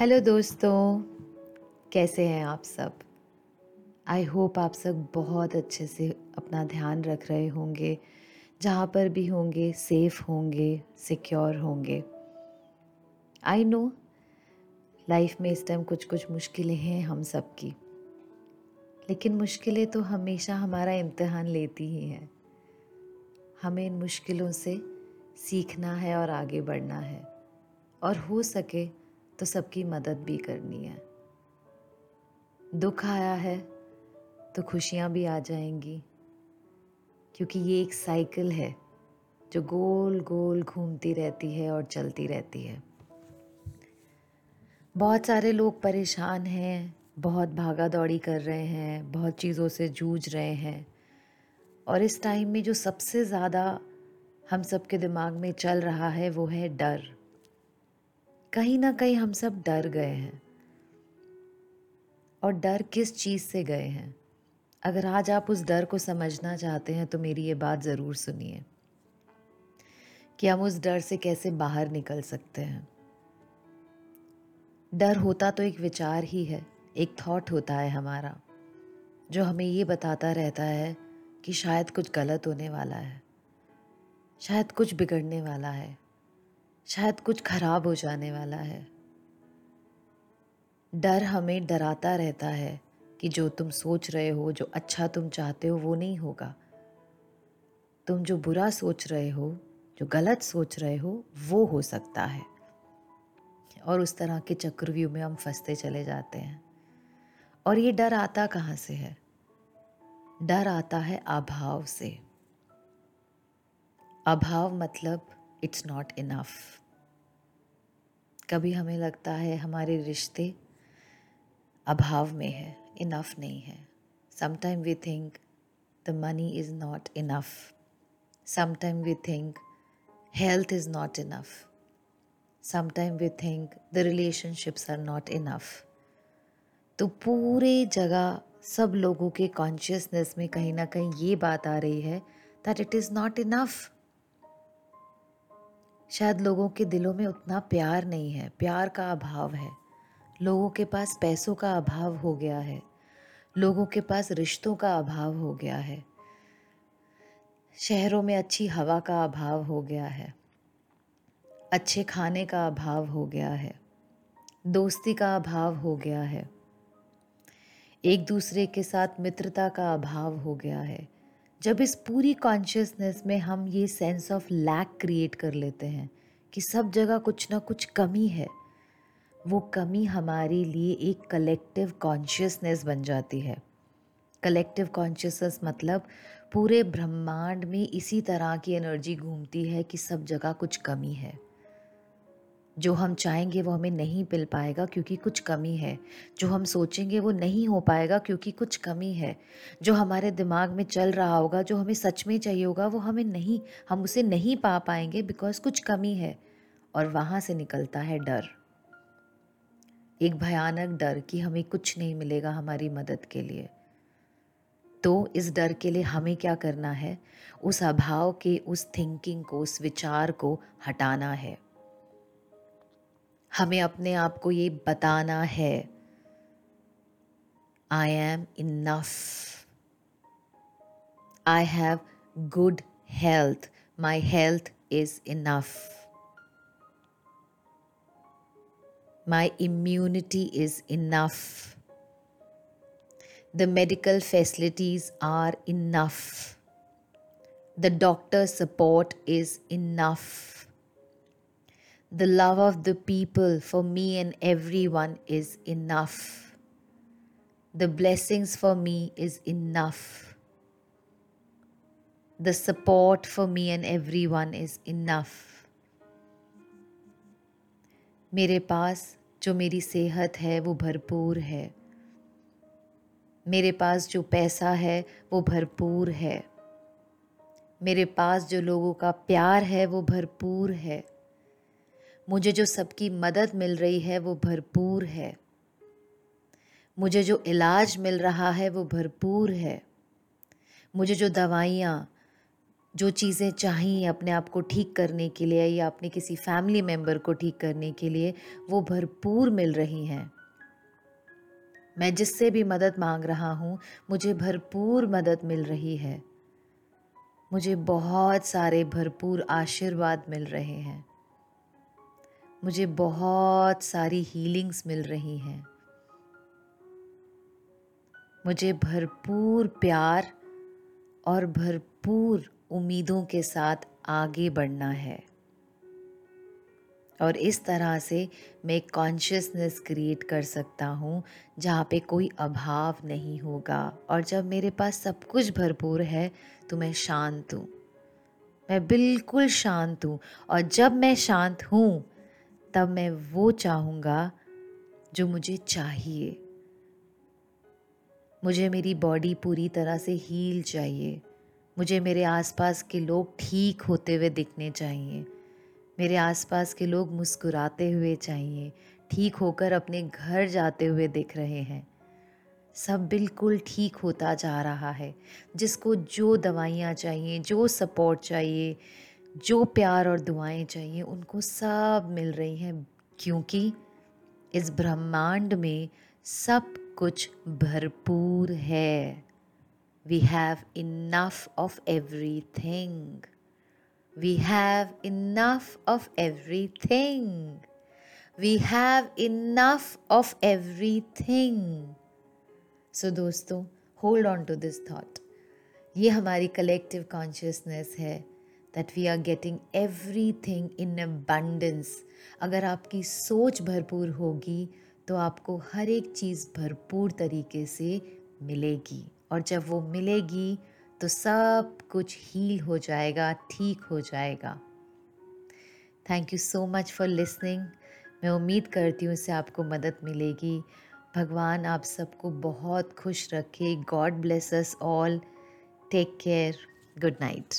Hello दोस्तों, कैसे हैं आप सब? आई होप आप सब बहुत अच्छे से अपना ध्यान रख रहे होंगे, जहाँ पर भी होंगे, सेफ़ होंगे, सिक्योर होंगे। आई नो, लाइफ में इस टाइम कुछ कुछ मुश्किलें हैं हम सब की लेकिन मुश्किलें तो हमेशा हमारा इम्तहान लेती ही हैं। हमें इन मुश्किलों से सीखना है और आगे बढ़ना है, और हो सके तो सबकी मदद भी करनी है। दुख आया है तो खुशियाँ भी आ जाएँगी। क्योंकि ये एक साइकिल है, जो गोल गोल घूमती रहती है और चलती रहती है। बहुत सारे लोग परेशान हैं, बहुत भागा दौड़ी कर रहे हैं, बहुत चीज़ों से जूझ रहे हैं। और इस टाइम में जो सबसे ज़्यादा हम सबके दिमाग में चल रहा है, वो है डर। कहीं ना कहीं हम सब डर गए हैं। और डर किस चीज़ से गए हैं? अगर आज आप उस डर को समझना चाहते हैं तो मेरी ये बात ज़रूर सुनिए कि हम उस डर से कैसे बाहर निकल सकते हैं। डर होता तो एक विचार ही है, एक थॉट होता है हमारा, जो हमें ये बताता रहता है कि शायद कुछ गलत होने वाला है, शायद कुछ बिगड़ने वाला है। शायद कुछ खराब हो जाने वाला है। डर हमें डराता रहता है कि जो तुम सोच रहे हो, जो अच्छा तुम चाहते हो, वो नहीं होगा। तुम जो बुरा सोच रहे हो, जो गलत सोच रहे हो, वो हो सकता है। और उस तरह के चक्रव्यूह में हम फंसते चले जाते हैं। और ये डर आता कहाँ से है? डर आता है अभाव से। अभाव मतलब इट्स नॉट इनफ कभी हमें लगता है हमारे रिश्ते अभाव में है इनफ नहीं है। Sometime we think the money is not enough sometime we think health is not enough sometime we think the relationships are not enough तो पूरे जगह सब लोगों के कॉन्शियसनेस में कहीं ना कहीं ये बात आ रही है that it is not enough शायद लोगों के दिलों में उतना प्यार नहीं है, प्यार का अभाव है। लोगों के पास पैसों का अभाव हो गया है। लोगों के पास रिश्तों का अभाव हो गया है। शहरों में अच्छी हवा का अभाव हो गया है। अच्छे खाने का अभाव हो गया है। दोस्ती का अभाव हो गया है। एक दूसरे के साथ मित्रता का अभाव हो गया है। जब इस पूरी कॉन्शियसनेस में हम ये सेंस ऑफ़ लैक क्रिएट कर लेते हैं कि सब जगह कुछ ना कुछ कमी है, वो कमी हमारे लिए एक कलेक्टिव कॉन्शियसनेस बन जाती है। कलेक्टिव कॉन्शियसनेस मतलब पूरे ब्रह्मांड में इसी तरह की एनर्जी घूमती है कि सब जगह कुछ कमी है। जो हम चाहेंगे वो हमें नहीं मिल पाएगा क्योंकि कुछ कमी है। जो हम सोचेंगे वो नहीं हो पाएगा क्योंकि कुछ कमी है। जो हमारे दिमाग में चल रहा होगा, जो हमें सच में चाहिए होगा, वो हमें नहीं, हम उसे नहीं पा पाएँगे बिकॉज़ कुछ कमी है और वहाँ से निकलता है डर। एक भयानक डर कि हमें कुछ नहीं मिलेगा हमारी मदद के लिए। तो इस डर के लिए हमें क्या करना है? उस अभाव के, उस थिंकिंग को, उस विचार को हटाना है। हमें अपने आप को ये बताना है। I am enough I have good health my health is enough my immunity is enough the medical facilities are enough the doctor support is enough The love of the people for me and everyone is enough. The blessings for me is enough. The support for me and everyone is enough. मेरे पास जो मेरी सेहत है वो भरपूर है मेरे पास जो पैसा है वो भरपूर है मेरे पास जो लोगों का प्यार है वो भरपूर है मुझे जो सबकी मदद मिल रही है, वो भरपूर है। मुझे जो इलाज मिल रहा है, वो भरपूर है। मुझे जो दवाइयाँ, जो चीज़ें चाहिए अपने आप को ठीक करने के लिए या अपने किसी फैमिली मेंबर को ठीक करने के लिए, वो भरपूर मिल रही हैं। मैं जिससे भी मदद मांग रहा हूँ, मुझे भरपूर मदद मिल रही है। मुझे बहुत सारे भरपूर आशीर्वाद मिल रहे हैं। मुझे बहुत सारी हीलिंग्स मिल रही हैं। मुझे भरपूर प्यार और भरपूर उम्मीदों के साथ आगे बढ़ना है। और इस तरह से मैं कॉन्शियसनेस क्रिएट कर सकता हूँ, जहाँ पे कोई अभाव नहीं होगा। और जब मेरे पास सब कुछ भरपूर है तो मैं शांत हूँ। मैं बिल्कुल शांत हूँ। और जब मैं शांत हूँ तब मैं वो चाहूँगा जो मुझे चाहिए। मुझे मेरी बॉडी पूरी तरह से हील चाहिए। मुझे मेरे आसपास के लोग ठीक होते हुए दिखने चाहिए। मेरे आसपास के लोग मुस्कुराते हुए चाहिए। ठीक होकर अपने घर जाते हुए दिख रहे हैं। सब बिल्कुल ठीक होता जा रहा है। जिसको जो दवाइयाँ चाहिए, जो सपोर्ट चाहिए जो प्यार और दुआएँ चाहिए, उनको सब मिल रही हैं, क्योंकि इस ब्रह्मांड में सब कुछ भरपूर है। We have enough of everything we have enough of everything we have enough of everything so दोस्तों hold on to this thought ये हमारी कलेक्टिव कॉन्शियसनेस है। That we are getting everything in abundance अगर आपकी सोच भरपूर होगी तो आपको हर एक चीज़ भरपूर तरीके से मिलेगी। और जब वो मिलेगी तो सब कुछ हील हो जाएगा, ठीक हो जाएगा। Thank you so much for listening मैं उम्मीद करती हूँ इससे आपको मदद मिलेगी। भगवान आप सबको बहुत खुश रखे। God bless us all take care good night